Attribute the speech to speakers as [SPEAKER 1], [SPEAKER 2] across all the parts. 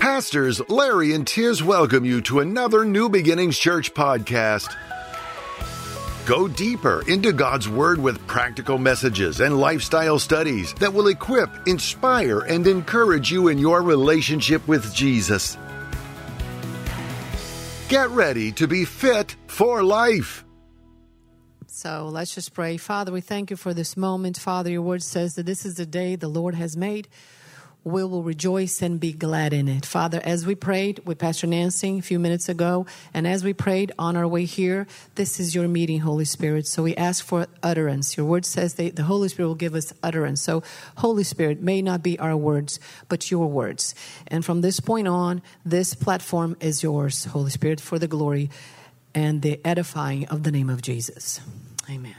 [SPEAKER 1] Pastors Larry and Tiz welcome you to another New Beginnings Church podcast. Go deeper into God's Word with practical messages and lifestyle studies that will equip, inspire, and encourage you in your relationship with Jesus. Get ready to be fit for life.
[SPEAKER 2] So let's just pray. Father, we thank you for this moment. Father, your word says that this is the day the Lord has made we will rejoice and be glad in it. Father, as we prayed with Pastor Nancy a few minutes ago, and as we prayed on our way here, this is your meeting, Holy Spirit. So we ask for utterance. Your word says the Holy Spirit will give us utterance. So, Holy Spirit, may not be our words, but your words. And from this point on, this platform is yours, Holy Spirit, for the glory and the edifying of the name of Jesus. Amen.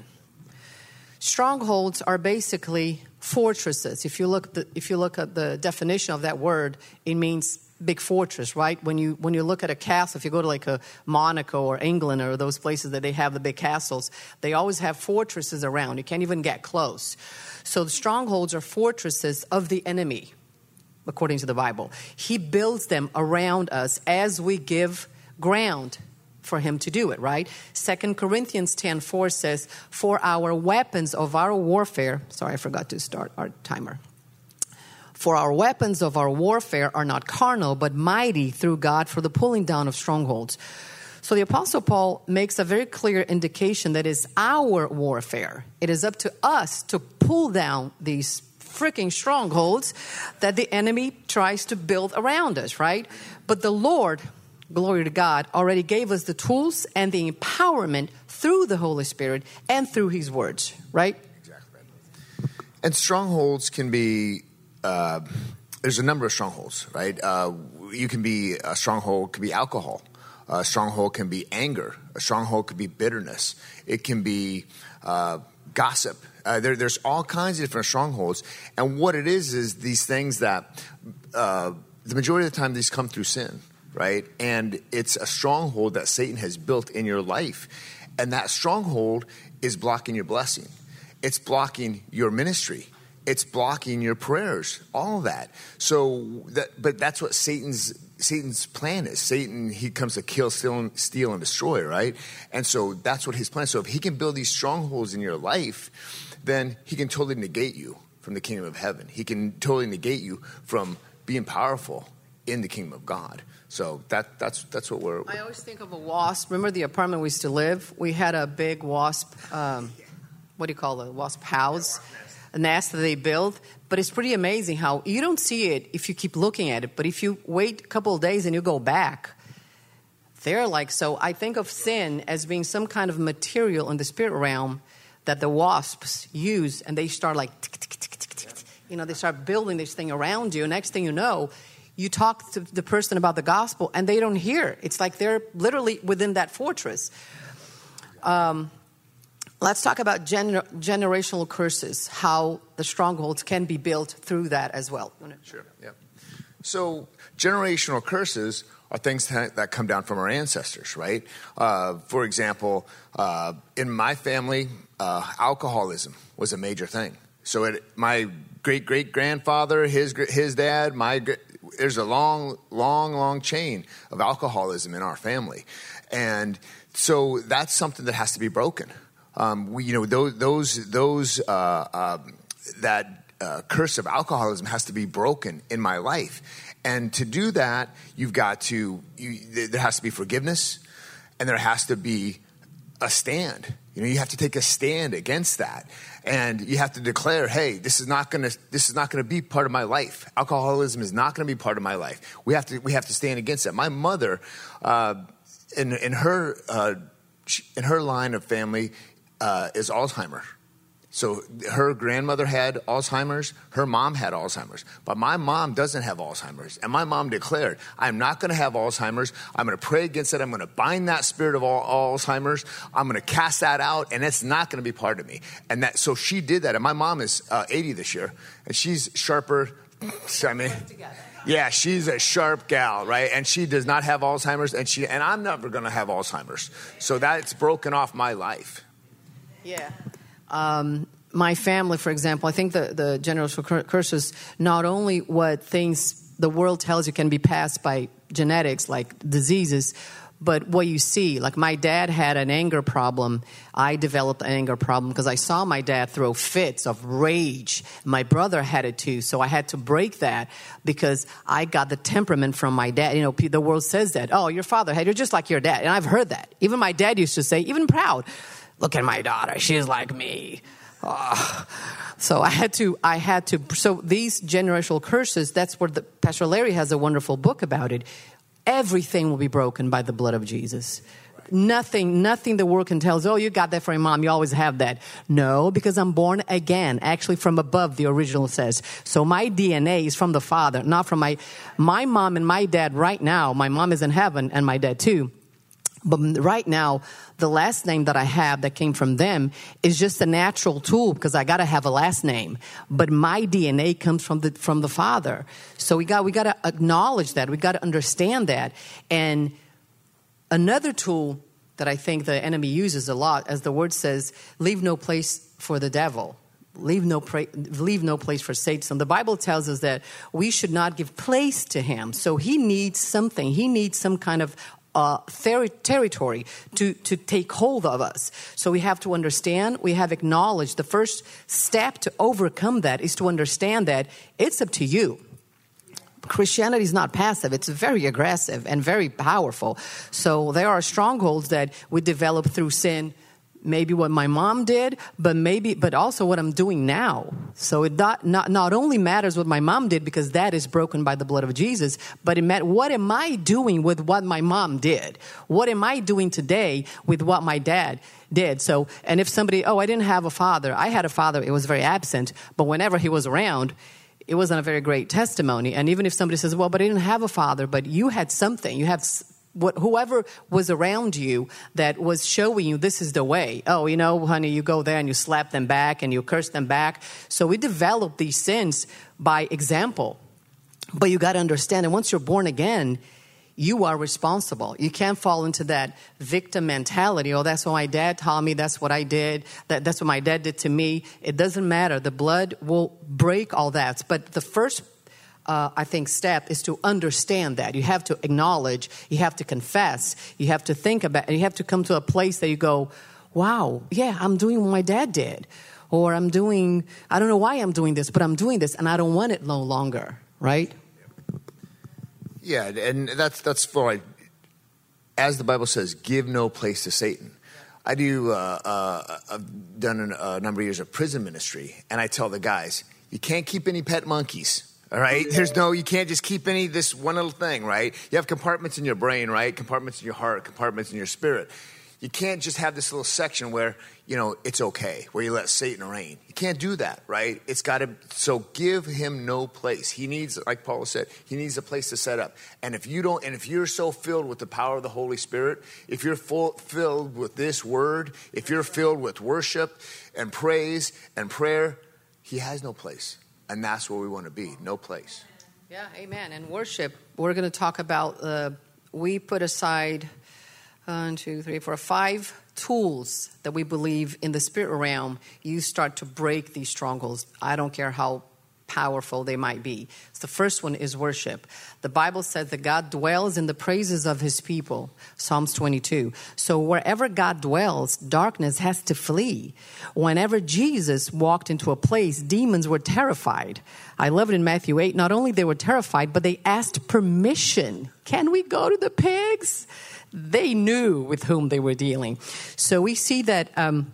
[SPEAKER 2] Strongholds are basically fortresses. If you look, the, if you look at the definition of that word, it means big fortress, right? When you when you look at a castle, if you go to like a Monaco or England or those places that they have the big castles, they always have fortresses around. You can't even get close. So the strongholds are fortresses of the enemy, according to the Bible. He builds them around us as we give ground for him to do it, right? Second Corinthians 10 4 says, For our weapons of our warfare, sorry, I forgot to start our timer. For our weapons of our warfare are not carnal, but mighty through God for the pulling down of strongholds. So the Apostle Paul makes a very clear indication that is our warfare. It is up to us to pull down these freaking strongholds that the enemy tries to build around us, right? But the Lord glory to God, already gave us the tools and the empowerment through the Holy Spirit and through His words, right? Exactly.
[SPEAKER 3] And strongholds can be. Uh, there's a number of strongholds, right? Uh, you can be a stronghold could be alcohol. A stronghold can be anger. A stronghold could be bitterness. It can be uh, gossip. Uh, there, there's all kinds of different strongholds, and what it is is these things that uh, the majority of the time these come through sin right? And it's a stronghold that Satan has built in your life. And that stronghold is blocking your blessing, it's blocking your ministry. It's blocking your prayers, all that. So, that, but that's what Satan's Satan's plan is. Satan, he comes to kill, steal, steal, and destroy, right? And so that's what his plan. Is. So if he can build these strongholds in your life, then he can totally negate you from the kingdom of heaven. He can totally negate you from being powerful in the kingdom of God. So that that's that's what we're.
[SPEAKER 2] I always think of a wasp. Remember the apartment we used to live? We had a big wasp. Um, what do you call it? A Wasp house, a nest that they build. But it's pretty amazing how you don't see it if you keep looking at it. But if you wait a couple of days and you go back, they're like so. I think of sin as being some kind of material in the spirit realm that the wasps use, and they start like, you know, they start building this thing around you. Next thing you know you talk to the person about the gospel and they don't hear. It's like they're literally within that fortress. Um, let's talk about gener- generational curses, how the strongholds can be built through that as well.
[SPEAKER 3] Sure, yeah. So, generational curses are things that come down from our ancestors, right? Uh, for example, uh, in my family, uh, alcoholism was a major thing. So, it, my great great grandfather, his his dad, my there's a long, long, long chain of alcoholism in our family, and so that's something that has to be broken. Um, we, you know, those those those uh, uh, that uh, curse of alcoholism has to be broken in my life, and to do that, you've got to you, there has to be forgiveness, and there has to be a stand. You know, you have to take a stand against that and you have to declare, "Hey, this is not going to this is not going to be part of my life. Alcoholism is not going to be part of my life." We have to we have to stand against that. My mother, uh, in in her uh, in her line of family, uh, is Alzheimer's. So her grandmother had Alzheimer's, her mom had Alzheimer's, but my mom doesn't have Alzheimer's. And my mom declared, I'm not going to have Alzheimer's. I'm going to pray against it. I'm going to bind that spirit of Alzheimer's. I'm going to cast that out, and it's not going to be part of me. And that, so she did that. And my mom is uh, 80 this year, and she's sharper. I mean, yeah, she's a sharp gal, right? And she does not have Alzheimer's, and she and I'm never going to have Alzheimer's. So that's broken off my life.
[SPEAKER 2] Yeah. Um, my family, for example, I think the, the general curses not only what things the world tells you can be passed by genetics, like diseases. But what you see, like my dad had an anger problem. I developed an anger problem because I saw my dad throw fits of rage. My brother had it too. So I had to break that because I got the temperament from my dad. You know, the world says that, oh, your father had, you're just like your dad. And I've heard that. Even my dad used to say, even proud, look at my daughter. She's like me. Oh. So I had to, I had to, so these generational curses, that's where the, Pastor Larry has a wonderful book about it. Everything will be broken by the blood of Jesus. Nothing, nothing the world can tell us, oh, you got that from your mom, you always have that. No, because I'm born again, actually from above, the original says. So my DNA is from the Father, not from my, my mom and my dad right now. My mom is in heaven and my dad too. But right now, the last name that I have that came from them is just a natural tool because I got to have a last name. But my DNA comes from the from the father. So we got we got to acknowledge that. We got to understand that. And another tool that I think the enemy uses a lot, as the word says, leave no place for the devil. Leave no, pra- leave no place for Satan. The Bible tells us that we should not give place to him. So he needs something. He needs some kind of uh, ter- territory to, to take hold of us. So we have to understand, we have acknowledged the first step to overcome that is to understand that it's up to you. Christianity is not passive, it's very aggressive and very powerful. So there are strongholds that we develop through sin maybe what my mom did, but maybe, but also what I'm doing now. So it not, not, not only matters what my mom did because that is broken by the blood of Jesus, but it matters what am I doing with what my mom did? What am I doing today with what my dad did? So, and if somebody, oh, I didn't have a father. I had a father, it was very absent, but whenever he was around, it wasn't a very great testimony. And even if somebody says, well, but I didn't have a father, but you had something, you have what, whoever was around you that was showing you this is the way. Oh, you know, honey, you go there and you slap them back and you curse them back. So we develop these sins by example. But you got to understand, and once you're born again, you are responsible. You can't fall into that victim mentality. Oh, that's what my dad taught me. That's what I did. That, that's what my dad did to me. It doesn't matter. The blood will break all that. But the first uh, I think, step is to understand that. You have to acknowledge, you have to confess, you have to think about, and you have to come to a place that you go, wow, yeah, I'm doing what my dad did. Or I'm doing, I don't know why I'm doing this, but I'm doing this and I don't want it no longer, right?
[SPEAKER 3] Yeah, and that's, that's for, as the Bible says, give no place to Satan. I do, uh, uh, I've done a number of years of prison ministry, and I tell the guys, you can't keep any pet monkeys all right. There's no, you can't just keep any, this one little thing, right? You have compartments in your brain, right? Compartments in your heart, compartments in your spirit. You can't just have this little section where, you know, it's okay, where you let Satan reign. You can't do that, right? It's got to, so give him no place. He needs, like Paul said, he needs a place to set up. And if you don't, and if you're so filled with the power of the Holy Spirit, if you're full, filled with this word, if you're filled with worship and praise and prayer, he has no place. And that's where we want to be, no place.
[SPEAKER 2] Yeah, amen. And worship, we're going to talk about, uh, we put aside one, two, three, four, five tools that we believe in the spirit realm. You start to break these strongholds. I don't care how powerful they might be. The first one is worship. The Bible says that God dwells in the praises of his people, Psalms 22. So wherever God dwells, darkness has to flee. Whenever Jesus walked into a place, demons were terrified. I love it in Matthew 8. Not only they were terrified, but they asked permission. Can we go to the pigs? They knew with whom they were dealing. So we see that um,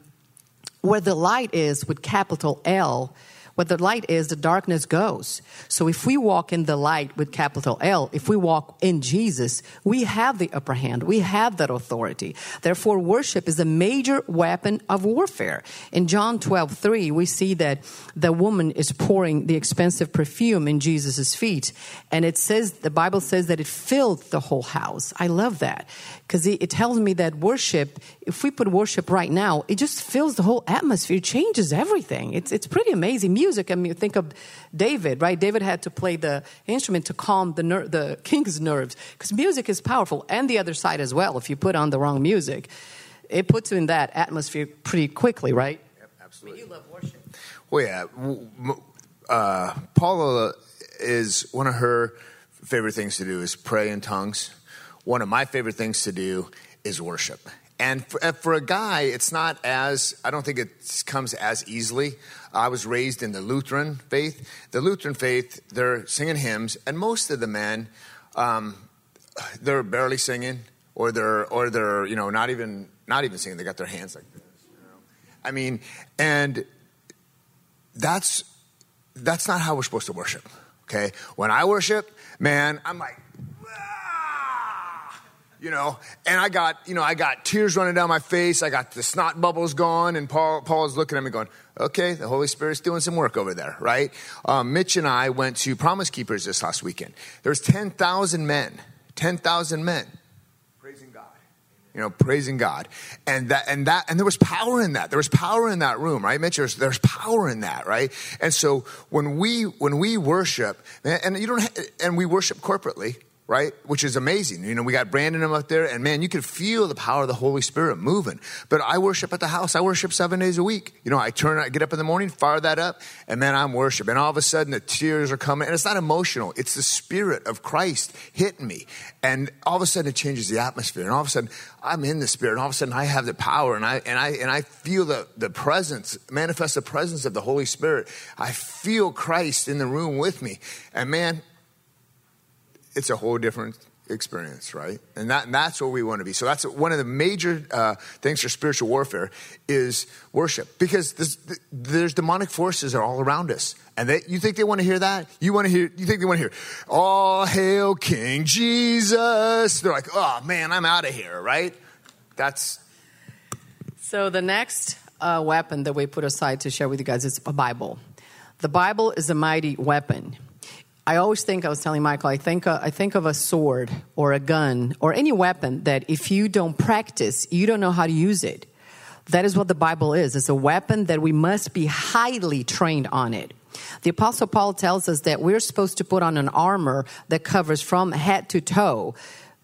[SPEAKER 2] where the light is with capital L, where the light is, the darkness goes. So if we walk in the light with capital L, if we walk in Jesus, we have the upper hand. We have that authority. Therefore, worship is a major weapon of warfare. In John 12, 3, we see that the woman is pouring the expensive perfume in Jesus' feet. And it says, the Bible says that it filled the whole house. I love that because it, it tells me that worship, if we put worship right now, it just fills the whole atmosphere, changes everything. It's, it's pretty amazing. Music, I mean, think of David, right? David had to play the instrument to calm the, ner- the king's nerves because music is powerful, and the other side as well. If you put on the wrong music, it puts you in that atmosphere pretty quickly, right?
[SPEAKER 3] Yep, absolutely.
[SPEAKER 2] I mean, you love worship.
[SPEAKER 3] Well, yeah. Uh, Paula is one of her favorite things to do is pray in tongues. One of my favorite things to do is worship. And for, for, a guy, it's not as, I don't think it comes as easily. I was raised in the Lutheran faith. The Lutheran faith, they're singing hymns, and most of the men, um, they're barely singing, or they're, or they're, you know, not even, not even singing. They got their hands like this. You know? I mean, and that's, that's not how we're supposed to worship, okay? When I worship, man, I'm like, you know and i got you know i got tears running down my face. I got the snot bubbles gone, and paul paul's looking at me going okay the holy spirit's doing some work over there right? Um, mitch and i went to promise keepers this last weekend. There was 10000 men 10000 men praising god you know praising god. And that and that and there was power in that. There was power in that room right mitch? There's, there's power in that right? And so when we when we worship and you don't and we worship corporately right? Which is amazing. You know, we got Brandon up there, and man, you can feel the power of the Holy Spirit moving. But I worship at the house. I worship seven days a week. You know, I turn, I get up in the morning, fire that up, and man, I'm worshiping. And all of a sudden, the tears are coming, and it's not emotional. It's the Spirit of Christ hitting me, and all of a sudden, it changes the atmosphere. And all of a sudden, I'm in the Spirit, and all of a sudden, I have the power, and I and I and I feel the the presence, manifest the presence of the Holy Spirit. I feel Christ in the room with me, and man it's a whole different experience, right? And, that, and that's where we want to be. So that's one of the major uh, things for spiritual warfare is worship, because there's, there's demonic forces are all around us, and they, you think they want to hear that? You want to hear? You think they want to hear? All hail King Jesus! They're like, oh man, I'm out of here, right? That's.
[SPEAKER 2] So the next uh, weapon that we put aside to share with you guys is a Bible. The Bible is a mighty weapon. I always think, I was telling Michael, I think, uh, I think of a sword or a gun or any weapon that if you don't practice, you don't know how to use it. That is what the Bible is. It's a weapon that we must be highly trained on it. The Apostle Paul tells us that we're supposed to put on an armor that covers from head to toe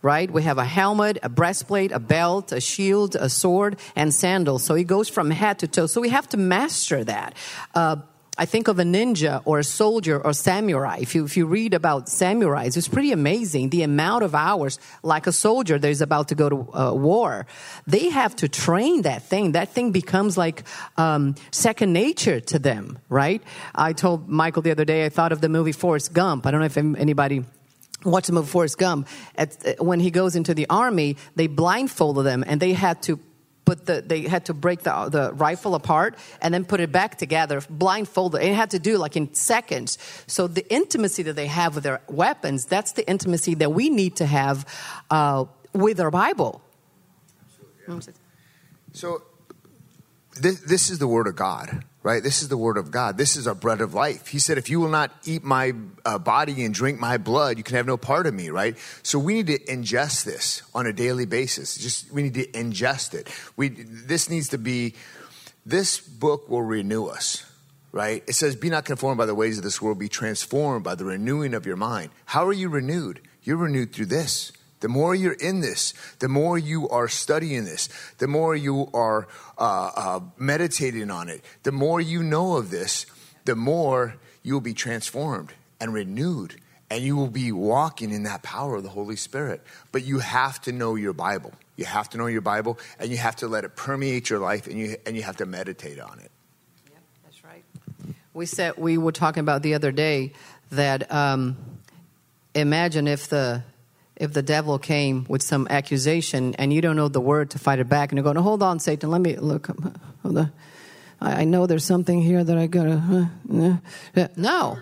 [SPEAKER 2] right? We have a helmet, a breastplate, a belt, a shield, a sword, and sandals. So it goes from head to toe. So we have to master that. Uh, I think of a ninja or a soldier or samurai. If you, if you read about samurais, it's pretty amazing the amount of hours, like a soldier that is about to go to uh, war. They have to train that thing. That thing becomes like um, second nature to them, right? I told Michael the other day, I thought of the movie Forrest Gump. I don't know if anybody watched the movie Forrest Gump. At, when he goes into the army, they blindfolded them and they had to put the they had to break the the rifle apart and then put it back together blindfolded. It had to do like in seconds. So the intimacy that they have with their weapons that's the intimacy that we need to have uh, with our bible.
[SPEAKER 3] So this, this is the word of god right? This is the word of God. This is our bread of life. He said, if you will not eat my uh, body and drink my blood, you can have no part of me, right? So we need to ingest this on a daily basis. Just we need to ingest it. We this needs to be this book will renew us. Right? It says, Be not conformed by the ways of this world, be transformed by the renewing of your mind. How are you renewed? You're renewed through this. The more you're in this, the more you are studying this, the more you are uh, uh, meditating on it, the more you know of this, the more you will be transformed and renewed, and you will be walking in that power of the Holy Spirit. But you have to know your Bible. You have to know your Bible, and you have to let it permeate your life, and you and you have to meditate on it.
[SPEAKER 2] That's right. We said we were talking about the other day that um, imagine if the if the devil came with some accusation and you don't know the word to fight it back and you're going, hold on, Satan, let me look. I know there's something here that I gotta. no,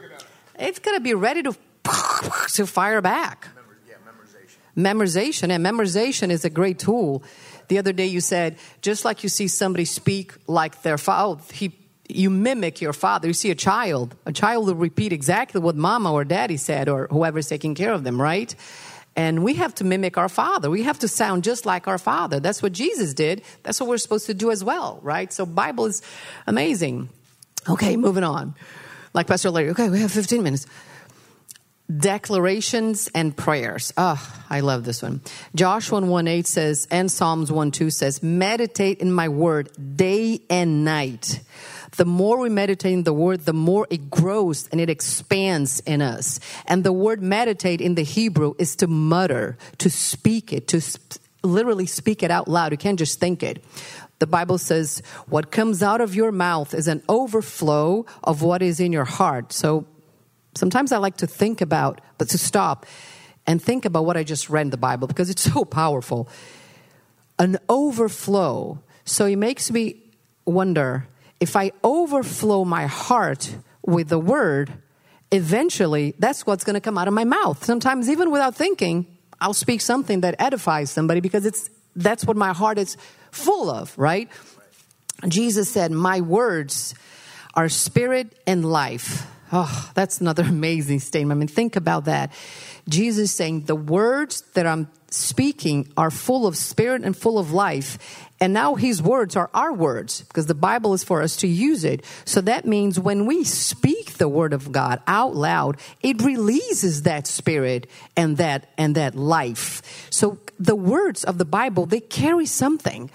[SPEAKER 2] it's gonna be ready to to fire back. memorization. and memorization is a great tool. The other day you said, just like you see somebody speak like their father, oh, you mimic your father. You see a child, a child will repeat exactly what mama or daddy said or whoever's taking care of them, right? And we have to mimic our Father. We have to sound just like our Father. That's what Jesus did. That's what we're supposed to do as well, right? So Bible is amazing. Okay, moving on. Like Pastor Larry, okay, we have 15 minutes. Declarations and prayers. Oh, I love this one. Joshua 1 8 says, and Psalms 1 2 says, meditate in my word day and night. The more we meditate in the word, the more it grows and it expands in us. And the word meditate in the Hebrew is to mutter, to speak it, to sp- literally speak it out loud. You can't just think it. The Bible says, what comes out of your mouth is an overflow of what is in your heart. So sometimes I like to think about, but to stop and think about what I just read in the Bible because it's so powerful. An overflow. So it makes me wonder if I overflow my heart with the word, eventually that's what's going to come out of my mouth. Sometimes, even without thinking, I'll speak something that edifies somebody because it's that's what my heart is full of, right? Jesus said, My words are spirit and life. Oh, that's another amazing statement. I mean, think about that. Jesus saying, The words that I'm speaking are full of spirit and full of life. And now his words are our words because the Bible is for us to use it. So that means when we speak the word of God out loud, it releases that spirit and that and that life. So the words of the Bible, they carry something.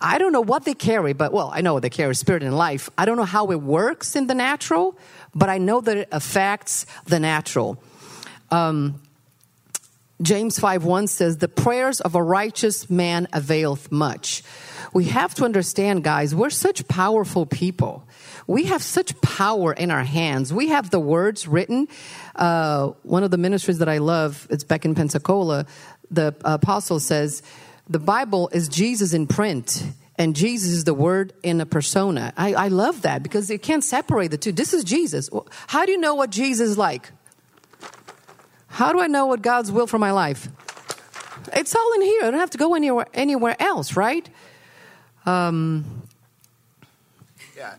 [SPEAKER 2] I don't know what they carry, but well, I know they carry spirit and life. I don't know how it works in the natural, but I know that it affects the natural. Um, James 5 1 says, The prayers of a righteous man availeth much. We have to understand, guys, we're such powerful people. We have such power in our hands. We have the words written. Uh, one of the ministries that I love, it's back in Pensacola, the apostle says, The Bible is Jesus in print and Jesus is the word in a persona. I, I love that because you can't separate the two. This is Jesus. How do you know what Jesus is like? How do I know what God's will for my life? It's all in here. I don't have to go anywhere anywhere else, right? Um,
[SPEAKER 3] yeah.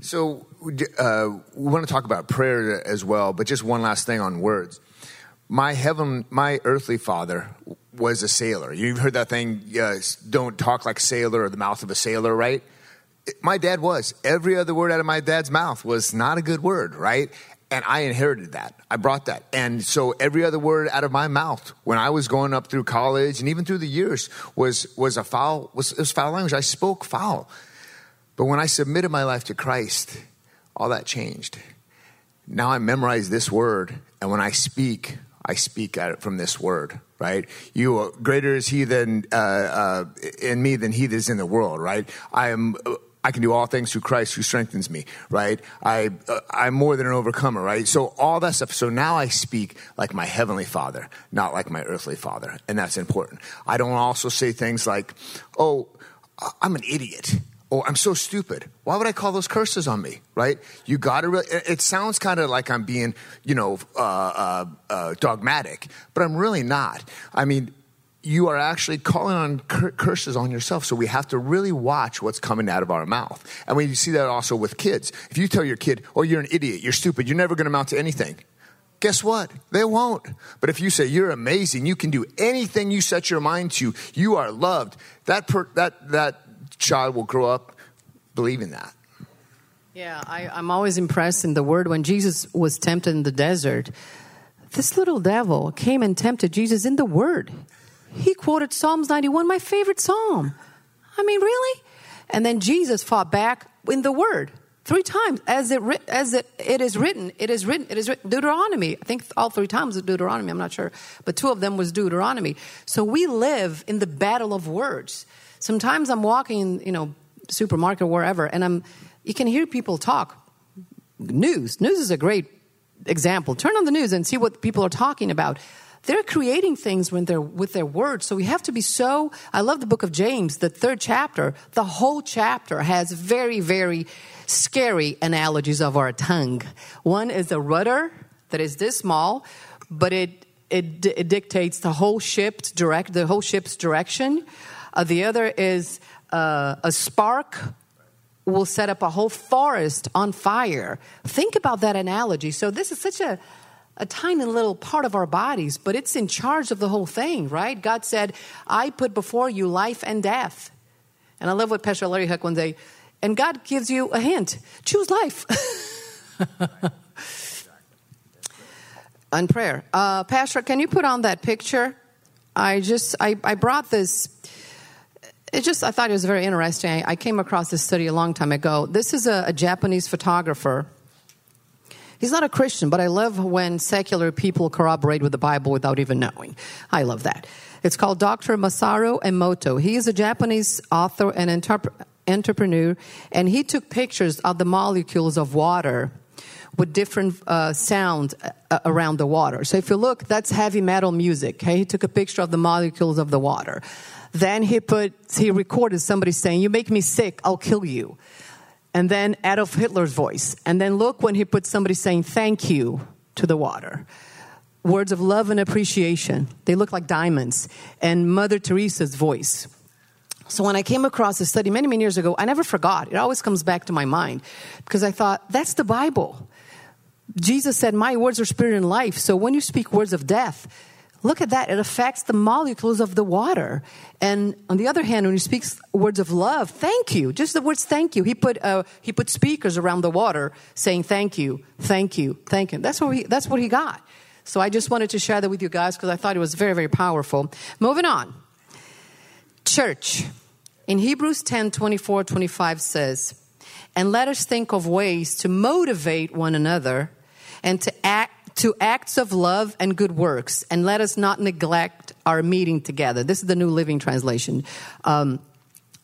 [SPEAKER 3] So uh, we want to talk about prayer as well, but just one last thing on words. My heaven, my earthly father was a sailor. You've heard that thing, don't talk like a sailor or the mouth of a sailor, right? My dad was. Every other word out of my dad's mouth was not a good word, right? And I inherited that. I brought that. And so every other word out of my mouth when I was going up through college and even through the years was, was a foul, was, was foul language. I spoke foul. But when I submitted my life to Christ, all that changed. Now I memorize this word, and when I speak, I speak at it from this word, right? You uh, greater is He than uh, uh, in me than He that is in the world, right? I am I can do all things through Christ who strengthens me, right? I, uh, I'm more than an overcomer, right? So all that stuff. So now I speak like my heavenly father, not like my earthly father. And that's important. I don't also say things like, oh, I'm an idiot. Oh, I'm so stupid. Why would I call those curses on me, right? You got to really, it sounds kind of like I'm being, you know, uh, uh, uh, dogmatic, but I'm really not. I mean, you are actually calling on cur- curses on yourself. So we have to really watch what's coming out of our mouth. And we see that also with kids. If you tell your kid, oh, you're an idiot, you're stupid, you're never going to amount to anything. Guess what? They won't. But if you say you're amazing, you can do anything you set your mind to, you are loved, that, per- that, that child will grow up believing that.
[SPEAKER 2] Yeah, I, I'm always impressed in the word when Jesus was tempted in the desert. This little devil came and tempted Jesus in the word. He quoted Psalms 91, my favorite psalm. I mean, really? And then Jesus fought back in the word three times as it as it, it is written it is written it is written deuteronomy i think all three times was deuteronomy i'm not sure but two of them was deuteronomy so we live in the battle of words sometimes i'm walking you know supermarket wherever and i'm you can hear people talk news news is a great example turn on the news and see what people are talking about they're creating things when they're with their words. So we have to be so. I love the book of James, the third chapter. The whole chapter has very, very scary analogies of our tongue. One is a rudder that is this small, but it it, it dictates the whole ship's direct the whole ship's direction. Uh, the other is uh, a spark will set up a whole forest on fire. Think about that analogy. So this is such a a tiny little part of our bodies, but it's in charge of the whole thing, right? God said, I put before you life and death. And I love what Pastor Larry Huch one day, and God gives you a hint choose life. and prayer. Uh, Pastor, can you put on that picture? I just I, I brought this. It just I thought it was very interesting. I, came across this study a long time ago. This is a, a Japanese photographer. He's not a Christian, but I love when secular people corroborate with the Bible without even knowing. I love that. It's called Dr. Masaru Emoto. He is a Japanese author and interp- entrepreneur, and he took pictures of the molecules of water with different uh, sound uh, around the water. So if you look, that's heavy metal music. Okay? He took a picture of the molecules of the water. Then he put, he recorded somebody saying, "You make me sick, I'll kill you." And then Adolf Hitler's voice. And then look when he put somebody saying thank you to the water. Words of love and appreciation. They look like diamonds. And Mother Teresa's voice. So when I came across this study many, many years ago, I never forgot. It always comes back to my mind because I thought, that's the Bible. Jesus said, My words are spirit and life. So when you speak words of death, look at that. It affects the molecules of the water. And on the other hand, when he speaks words of love, thank you, just the words thank you. He put, uh, he put speakers around the water saying thank you, thank you, thank you. That's what he, that's what he got. So I just wanted to share that with you guys because I thought it was very, very powerful. Moving on. Church. In Hebrews 10 24 25 says, And let us think of ways to motivate one another and to act to acts of love and good works, and let us not neglect our meeting together. This is the New Living Translation. Um,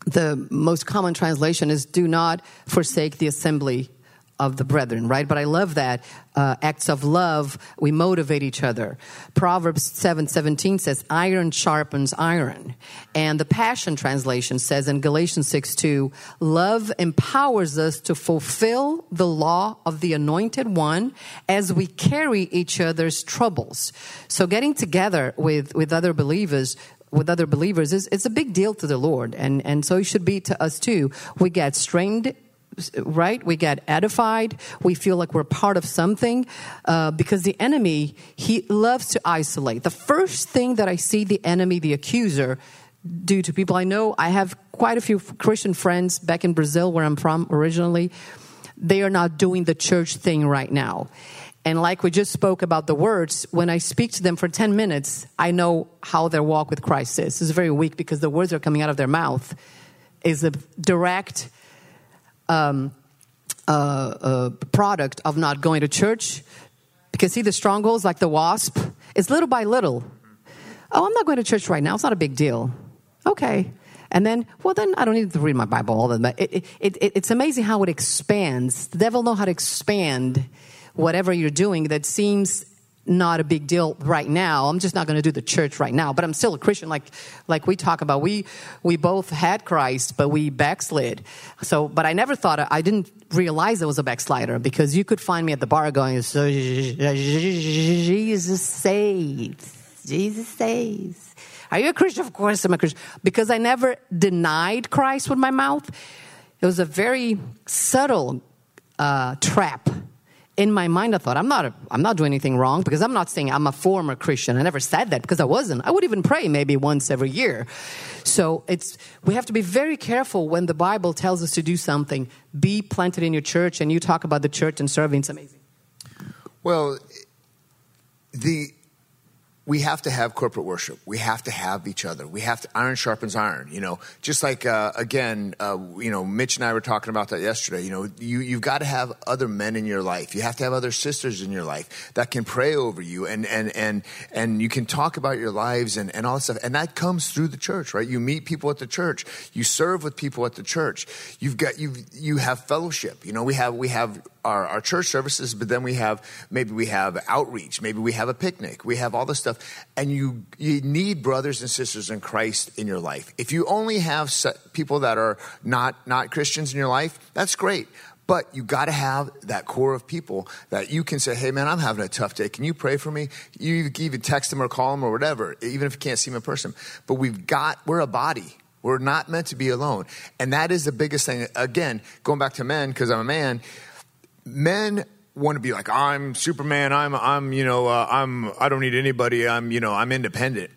[SPEAKER 2] the most common translation is do not forsake the assembly of the brethren, right? But I love that uh, acts of love we motivate each other. Proverbs seven seventeen says, "Iron sharpens iron," and the Passion translation says in Galatians six two, "Love empowers us to fulfill the law of the Anointed One as we carry each other's troubles." So, getting together with with other believers with other believers is it's a big deal to the Lord, and and so it should be to us too. We get strained right? We get edified. We feel like we're part of something uh, because the enemy, he loves to isolate. The first thing that I see the enemy, the accuser, do to people I know, I have quite a few Christian friends back in Brazil, where I'm from originally. They are not doing the church thing right now. And like we just spoke about the words, when I speak to them for 10 minutes, I know how their walk with Christ is. It's very weak because the words are coming out of their mouth is a direct um, uh, uh, product of not going to church. Because see, the strongholds like the wasp, it's little by little. Oh, I'm not going to church right now. It's not a big deal. Okay. And then, well, then I don't need to read my Bible all the time. It, it, it, it's amazing how it expands. The devil know how to expand whatever you're doing that seems not a big deal right now. I'm just not going to do the church right now, but I'm still a Christian. Like, like we talk about, we we both had Christ, but we backslid. So, but I never thought I didn't realize I was a backslider because you could find me at the bar going, "So Jesus saves, Jesus saves." Are you a Christian? Of course, I'm a Christian because I never denied Christ with my mouth. It was a very subtle uh, trap in my mind, I thought, I'm not, I'm not doing anything wrong because I'm not saying I'm a former Christian. I never said that because I wasn't. I would even pray maybe once every year. So it's, we have to be very careful when the Bible tells us to do something. Be planted in your church and you talk about the church and serving. It's amazing.
[SPEAKER 3] Well, the, we have to have corporate worship. We have to have each other. We have to iron sharpens iron. You know, just like uh, again, uh, you know, Mitch and I were talking about that yesterday. You know, you you've got to have other men in your life. You have to have other sisters in your life that can pray over you and and and and you can talk about your lives and and all that stuff. And that comes through the church, right? You meet people at the church. You serve with people at the church. You've got you you have fellowship. You know, we have we have our, our church services, but then we have maybe we have outreach, maybe we have a picnic, we have all this stuff, and you you need brothers and sisters in Christ in your life. If you only have people that are not not Christians in your life, that's great. But you got to have that core of people that you can say, "Hey, man, I'm having a tough day. Can you pray for me?" You even text them or call them or whatever, even if you can't see them in person. But we've got we're a body. We're not meant to be alone, and that is the biggest thing. Again, going back to men because I'm a man men want to be like I'm Superman. I'm I'm you know uh, I'm I don't need anybody. I'm you know I'm independent.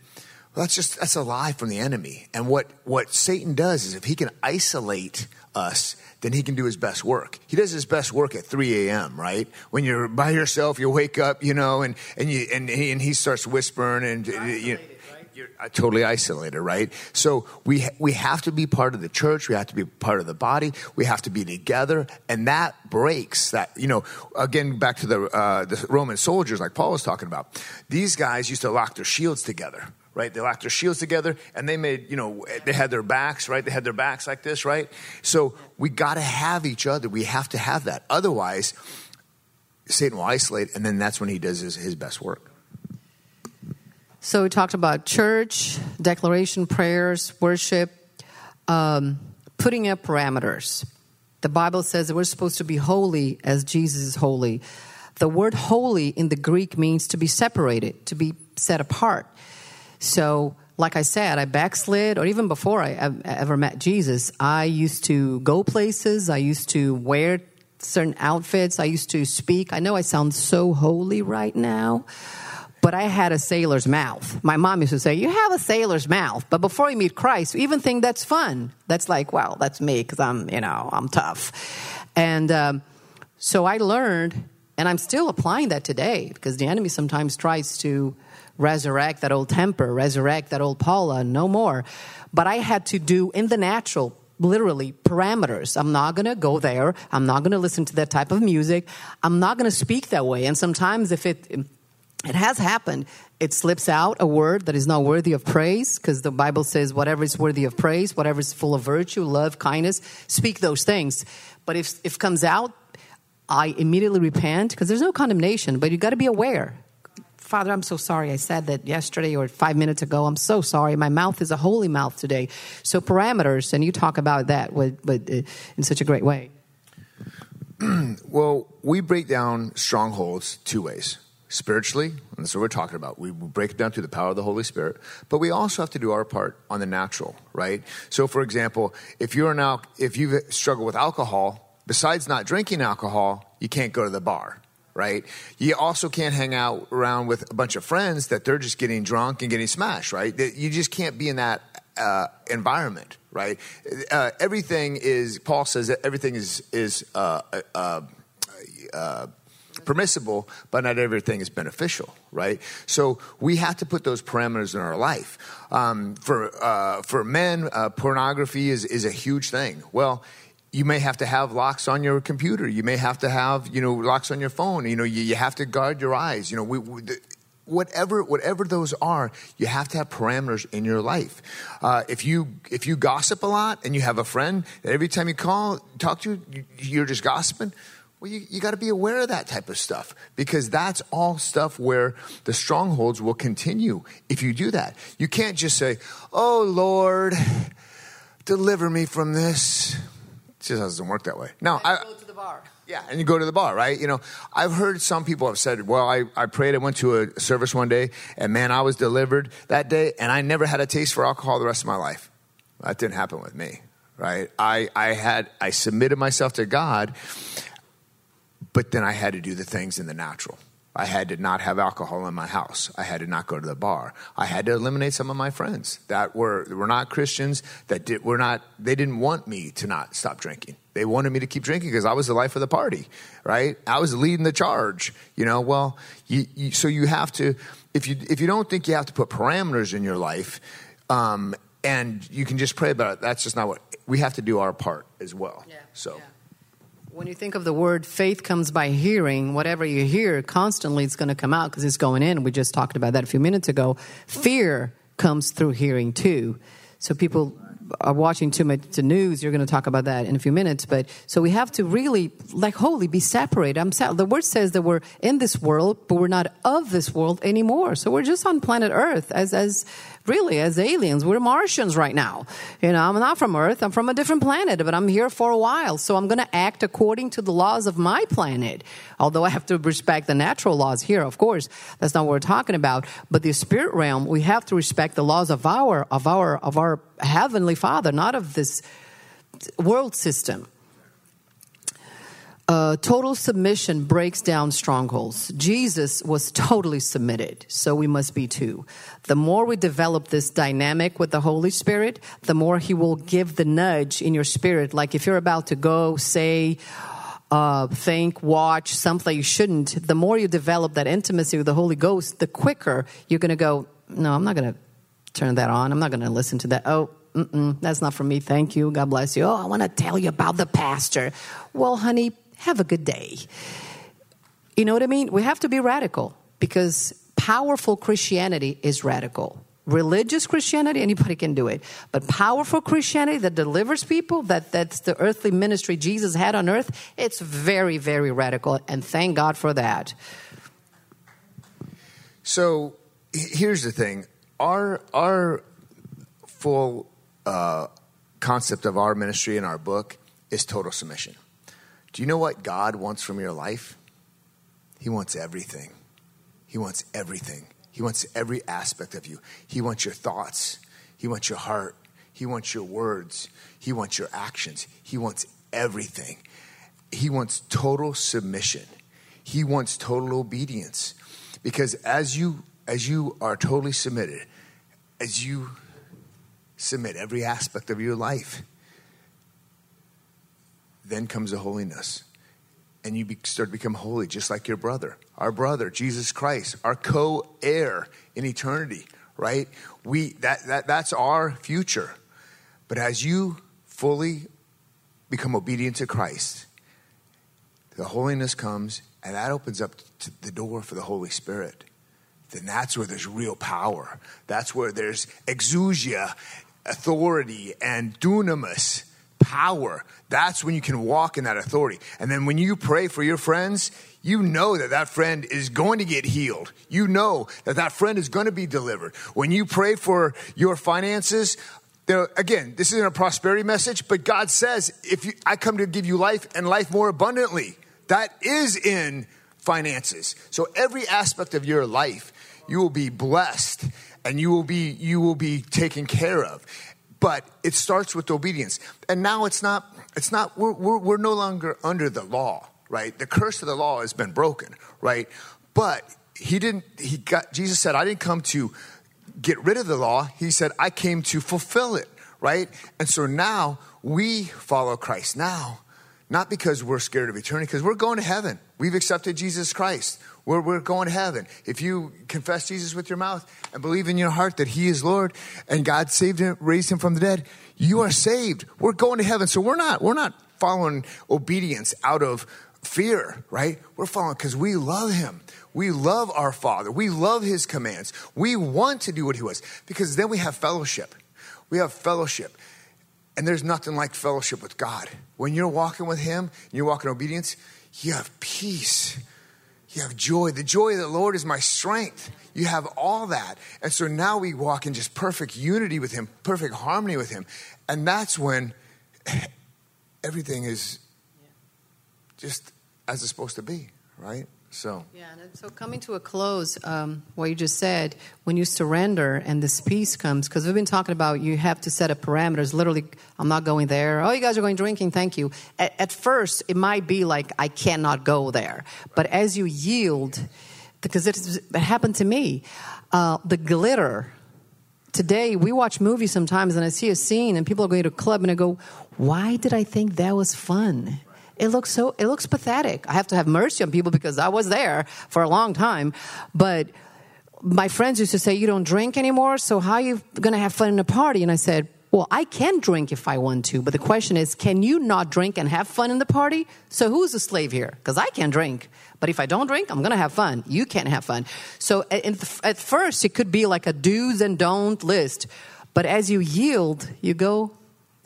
[SPEAKER 3] Well, that's just that's a lie from the enemy. And what what Satan does is if he can isolate us, then he can do his best work. He does his best work at 3 a.m., right? When you're by yourself, you wake up, you know, and, and, you, and, he, and he starts whispering and you, you're totally isolated, right? So we we have to be part of the church. We have to be part of the body. We have to be together, and that breaks that. You know, again, back to the uh, the Roman soldiers, like Paul was talking about. These guys used to lock their shields together, right? They locked their shields together, and they made you know they had their backs, right? They had their backs like this, right? So we got to have each other. We have to have that. Otherwise, Satan will isolate, and then that's when he does his, his best work.
[SPEAKER 2] So we talked about church, declaration prayers, worship, um, putting up parameters. The Bible says that we're supposed to be holy as Jesus is holy. The word holy in the Greek means to be separated, to be set apart. So, like I said, I backslid, or even before I ever met Jesus, I used to go places, I used to wear certain outfits, I used to speak. I know I sound so holy right now but I had a sailor's mouth. My mom used to say, You have a sailor's mouth. But before you meet Christ, you even think that's fun. That's like, Well, that's me because I'm, you know, I'm tough. And um, so I learned, and I'm still applying that today because the enemy sometimes tries to resurrect that old temper, resurrect that old Paula, no more. But I had to do in the natural literally parameters. I'm not going to go there. I'm not going to listen to that type of music. I'm not going to speak that way. And sometimes if it it has happened. It slips out a word that is not worthy of praise because the Bible says, whatever is worthy of praise, whatever is full of virtue, love, kindness, speak those things. But if, if comes out, I immediately repent because there's no condemnation, but you got to be aware. Father, I'm so sorry. I said that yesterday or five minutes ago. I'm so sorry. My mouth is a holy mouth today. So parameters, and you talk about that with, with, uh, in such a great way.
[SPEAKER 3] well, we break down strongholds two ways spiritually, and that's what we're talking about. We break it down through the power of the Holy Spirit, but we also have to do our part on the natural, right? So, for example, if you're now if you struggle with alcohol, besides not drinking alcohol, you can't go to the bar, right? You also can't hang out around with a bunch of friends that they're just getting drunk and getting smashed, right? You just can't be in that uh, environment, right? Uh, everything is Paul says that everything is is. Uh, uh, uh permissible, but not everything is beneficial, right? So we have to put those parameters in our life. Um, for uh, for men, uh, pornography is is a huge thing. Well. You may have to have locks on your computer. You may have to have, you know, locks on your phone. You know, you, you have to guard your eyes. You know, we, we, whatever whatever those are, you have to have parameters in your life. Uh, if you if you gossip a lot and you have a friend that every time you call talk to you, you're just gossiping, well, you, you got to be aware of that type of stuff because that's all stuff where the strongholds will continue if you do that. You can't just say, Oh, Lord, deliver me from this. It just doesn't work that way.
[SPEAKER 2] Now, I go to the bar.
[SPEAKER 3] Yeah, and you go to the bar, right? You know, I've heard some people have said, well, I, I prayed, I went to a service one day, and man, I was delivered that day, and I never had a taste for alcohol the rest of my life. That didn't happen with me, right? I, I had, I submitted myself to God, but then I had to do the things in the natural. I had to not have alcohol in my house. I had to not go to the bar. I had to eliminate some of my friends that were were not Christians. That did, were not. They didn't want me to not stop drinking. They wanted me to keep drinking because I was the life of the party, right? I was leading the charge. You know, well, you, you, so you have to. If you if you don't think you have to put parameters in your life, um, and you can just pray about it, that's just not what we have to do our part as well.
[SPEAKER 2] Yeah.
[SPEAKER 3] So.
[SPEAKER 2] Yeah. When you think of the word faith comes by hearing, whatever you hear constantly it's going to come out because it's going in. We just talked about that a few minutes ago. Fear comes through hearing too. So people are watching too much the news. You're going to talk about that in a few minutes. But so we have to really, like, holy, be separated. I'm sa- the word says that we're in this world, but we're not of this world anymore. So we're just on planet Earth as as really as aliens. We're Martians right now. You know, I'm not from Earth. I'm from a different planet, but I'm here for a while. So I'm going to act according to the laws of my planet. Although I have to respect the natural laws here, of course. That's not what we're talking about. But the spirit realm, we have to respect the laws of our, of our, of our heavenly father, not of this world system. Uh, total submission breaks down strongholds. Jesus was totally submitted, so we must be too. The more we develop this dynamic with the Holy Spirit, the more He will give the nudge in your spirit. Like if you're about to go, say, uh, think, watch something you shouldn't, the more you develop that intimacy with the Holy Ghost, the quicker you're going to go, No, I'm not going to turn that on. I'm not going to listen to that. Oh, that's not for me. Thank you. God bless you. Oh, I want to tell you about the pastor. Well, honey, have a good day. You know what I mean? We have to be radical because powerful Christianity is radical. Religious Christianity, anybody can do it. But powerful Christianity that delivers people, that, that's the earthly ministry Jesus had on earth, it's very, very radical. And thank God for that.
[SPEAKER 3] So here's the thing our, our full uh, concept of our ministry in our book is total submission. Do you know what God wants from your life? He wants everything. He wants everything. He wants every aspect of you. He wants your thoughts. He wants your heart. He wants your words. He wants your actions. He wants everything. He wants total submission. He wants total obedience. Because as you as you are totally submitted, as you submit every aspect of your life, then comes the holiness. And you start to become holy, just like your brother, our brother, Jesus Christ, our co heir in eternity, right? We, that, that, that's our future. But as you fully become obedient to Christ, the holiness comes, and that opens up the door for the Holy Spirit. Then that's where there's real power. That's where there's exousia, authority, and dunamis power. That's when you can walk in that authority. And then when you pray for your friends, you know that that friend is going to get healed. You know that that friend is going to be delivered. When you pray for your finances, there, again, this isn't a prosperity message, but God says, if you, I come to give you life and life more abundantly, that is in finances. So every aspect of your life, you will be blessed and you will be you will be taken care of but it starts with obedience. And now it's not, it's not, we're, we're, we're no longer under the law, right? The curse of the law has been broken, right? But he didn't, he got, Jesus said, I didn't come to get rid of the law. He said, I came to fulfill it, right? And so now we follow Christ now, not because we're scared of eternity, because we're going to heaven. We've accepted Jesus Christ. We're, we're going to heaven. If you confess Jesus with your mouth and believe in your heart that He is Lord and God saved him, raised him from the dead, you are saved. We're going to heaven. So we're not, we're not following obedience out of fear, right? We're following because we love Him. We love our Father. We love His commands. We want to do what He was because then we have fellowship. We have fellowship. And there's nothing like fellowship with God. When you're walking with Him, and you're walking in obedience, you have peace you have joy. The joy of the Lord is my strength. You have all that. And so now we walk in just perfect unity with Him, perfect harmony with Him. And that's when everything is just as it's supposed to be, right? So
[SPEAKER 2] yeah, and so coming to a close, um, what you just said, when you surrender and this peace comes, because we've been talking about you have to set up parameters. Literally, I'm not going there. Oh, you guys are going drinking. Thank you. At, at first, it might be like I cannot go there, but as you yield, because it, it happened to me, uh, the glitter. Today, we watch movies sometimes, and I see a scene, and people are going to a club, and I go, "Why did I think that was fun?" It looks so, it looks pathetic. I have to have mercy on people because I was there for a long time. But my friends used to say, You don't drink anymore, so how are you going to have fun in a party? And I said, well, I can drink if I want to, but the question is, can you not drink and have fun in the party? So who's a slave here? Because I can drink, but if I don't drink, I'm going to have fun. You can't have fun. So at first, it could be like a do's and don't list, but as you yield, you go,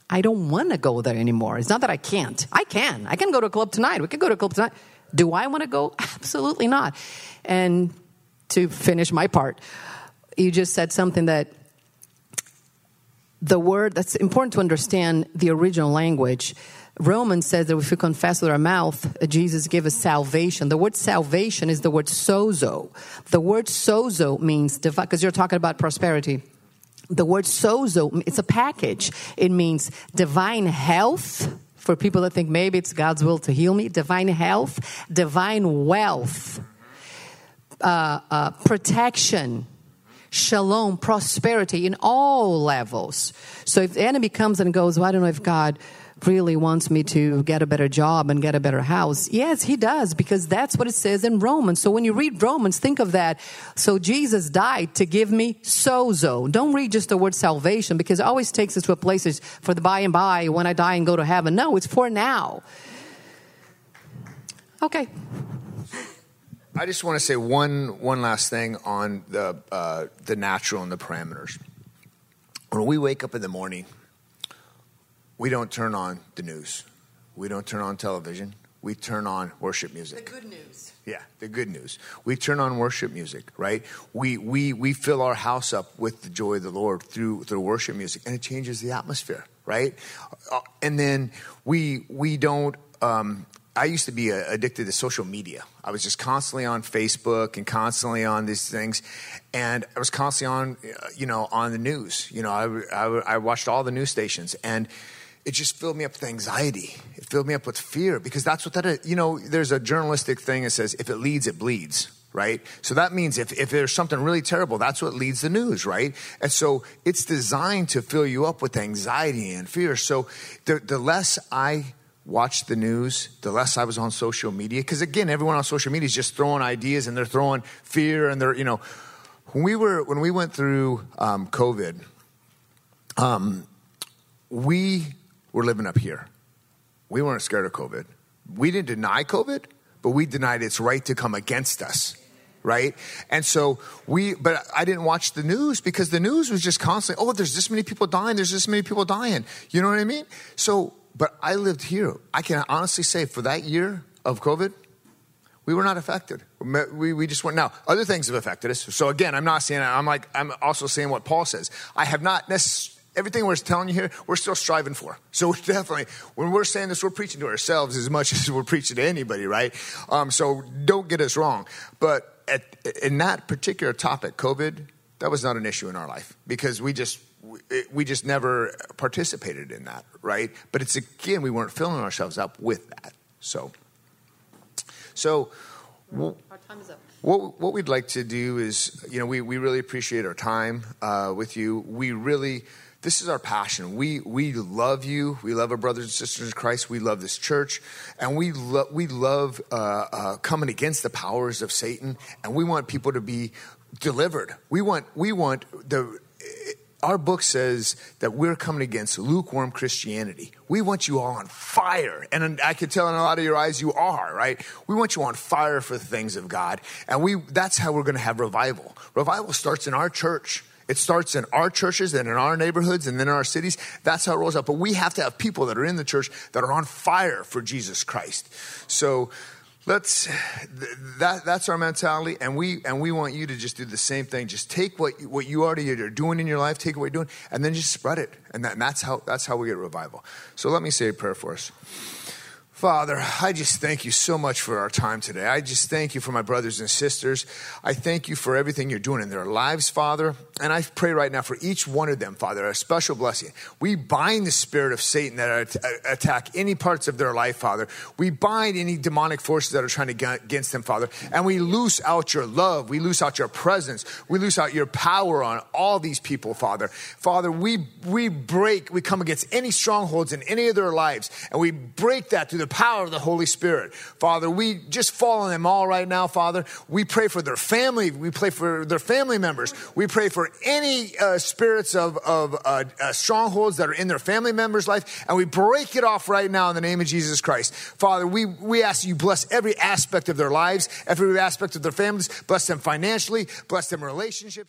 [SPEAKER 2] I don't want to go there anymore. It's not that I can't. I can. I can go to a club tonight. We could go to a club tonight. Do I want to go? Absolutely not. And to finish my part, you just said something that the word that's important to understand the original language. Romans says that if we confess with our mouth, uh, Jesus gave us salvation. The word salvation is the word sozo. The word sozo means, because you're talking about prosperity the word sozo, it's a package. It means divine health, For people that think maybe it's God's will to heal me, divine health, divine wealth, uh, uh, protection, shalom, prosperity in all levels. So if the enemy comes and goes, well, I don't know if God really wants me to get a better job and get a better house. Yes, he does, because that's what it says in Romans. So when you read Romans, think of that. So Jesus died to give me sozo. Don't read just the word salvation, because it always takes us to a place for the by and by when I die and go to heaven. No, it's for now. Okay.
[SPEAKER 3] I just want to say one one last thing on the uh, the natural and the parameters. When we wake up in the morning, we don't turn on the news. We don't turn on television. We turn on worship music.
[SPEAKER 2] The good news.
[SPEAKER 3] Yeah, the good news. We turn on worship music, right? We we we fill our house up with the joy of the Lord through through worship music, and it changes the atmosphere, right? Uh, and then we we don't. Um, I used to be uh, addicted to social media. I was just constantly on Facebook and constantly on these things, and I was constantly on, uh, you know, on the news. You know, I, I, I watched all the news stations, and it just filled me up with anxiety. It filled me up with fear because that's what that is. You know, there's a journalistic thing that says if it leads, it bleeds, right? So that means if, if there's something really terrible, that's what leads the news, right? And so it's designed to fill you up with anxiety and fear. So the, the less I watched the news, the less I was on social media, because again, everyone on social media is just throwing ideas and they're throwing fear and they're, you know, when we were, when we went through um, COVID, um, we we're living up here. We weren't scared of COVID. We didn't deny COVID, but we denied its right to come against us. Right? And so we, but I didn't watch the news because the news was just constantly, oh, there's this many people dying, there's this many people dying. You know what I mean? So, but I lived here. I can honestly say for that year of COVID, we were not affected. We, we just went. Now, other things have affected us. So again, I'm not saying, I'm like, I'm also saying what Paul says. I have not necessarily everything we're telling you here, we're still striving for. So definitely, when we're saying this, we're preaching to ourselves as much as we're preaching to anybody, right? Um, so don't get us wrong. But at, in that particular topic, COVID, that was not an issue in our life because we just we just never participated in that, right? But it's again, we weren't filling ourselves up with that. So, so.
[SPEAKER 2] Our time is up.
[SPEAKER 3] What, what we'd like to do is, you know, we, we really appreciate our time uh, with you. We really this is our passion. We, we love you. We love our brothers and sisters in Christ. We love this church. And we, lo- we love uh, uh, coming against the powers of Satan. And we want people to be delivered. We want, we want the, our book says that we're coming against lukewarm Christianity. We want you all on fire. And I can tell in a lot of your eyes you are, right? We want you on fire for the things of God. And we, that's how we're going to have revival. Revival starts in our church. It starts in our churches and in our neighborhoods and then in our cities. That's how it rolls out. But we have to have people that are in the church that are on fire for Jesus Christ. So let's that that's our mentality and we and we want you to just do the same thing just take what what you already are doing in your life take what you're doing and then just spread it and, that, and that's how that's how we get revival so let me say a prayer for us Father, I just thank you so much for our time today. I just thank you for my brothers and sisters. I thank you for everything you're doing in their lives, Father. And I pray right now for each one of them, Father, a special blessing. We bind the spirit of Satan that attack any parts of their life, Father. We bind any demonic forces that are trying to get against them, Father. And we loose out your love. We loose out your presence. We loose out your power on all these people, Father. Father, we, we break, we come against any strongholds in any of their lives. And we break that through the power of the Holy Spirit. Father, we just fall on them all right now, Father. We pray for their family. We pray for their family members. We pray for any uh, spirits of, of uh, uh, strongholds that are in their family members' life, and we break it off right now in the name of Jesus Christ. Father, we, we ask you bless every aspect of their lives, every aspect of their families, bless them financially, bless them relationships.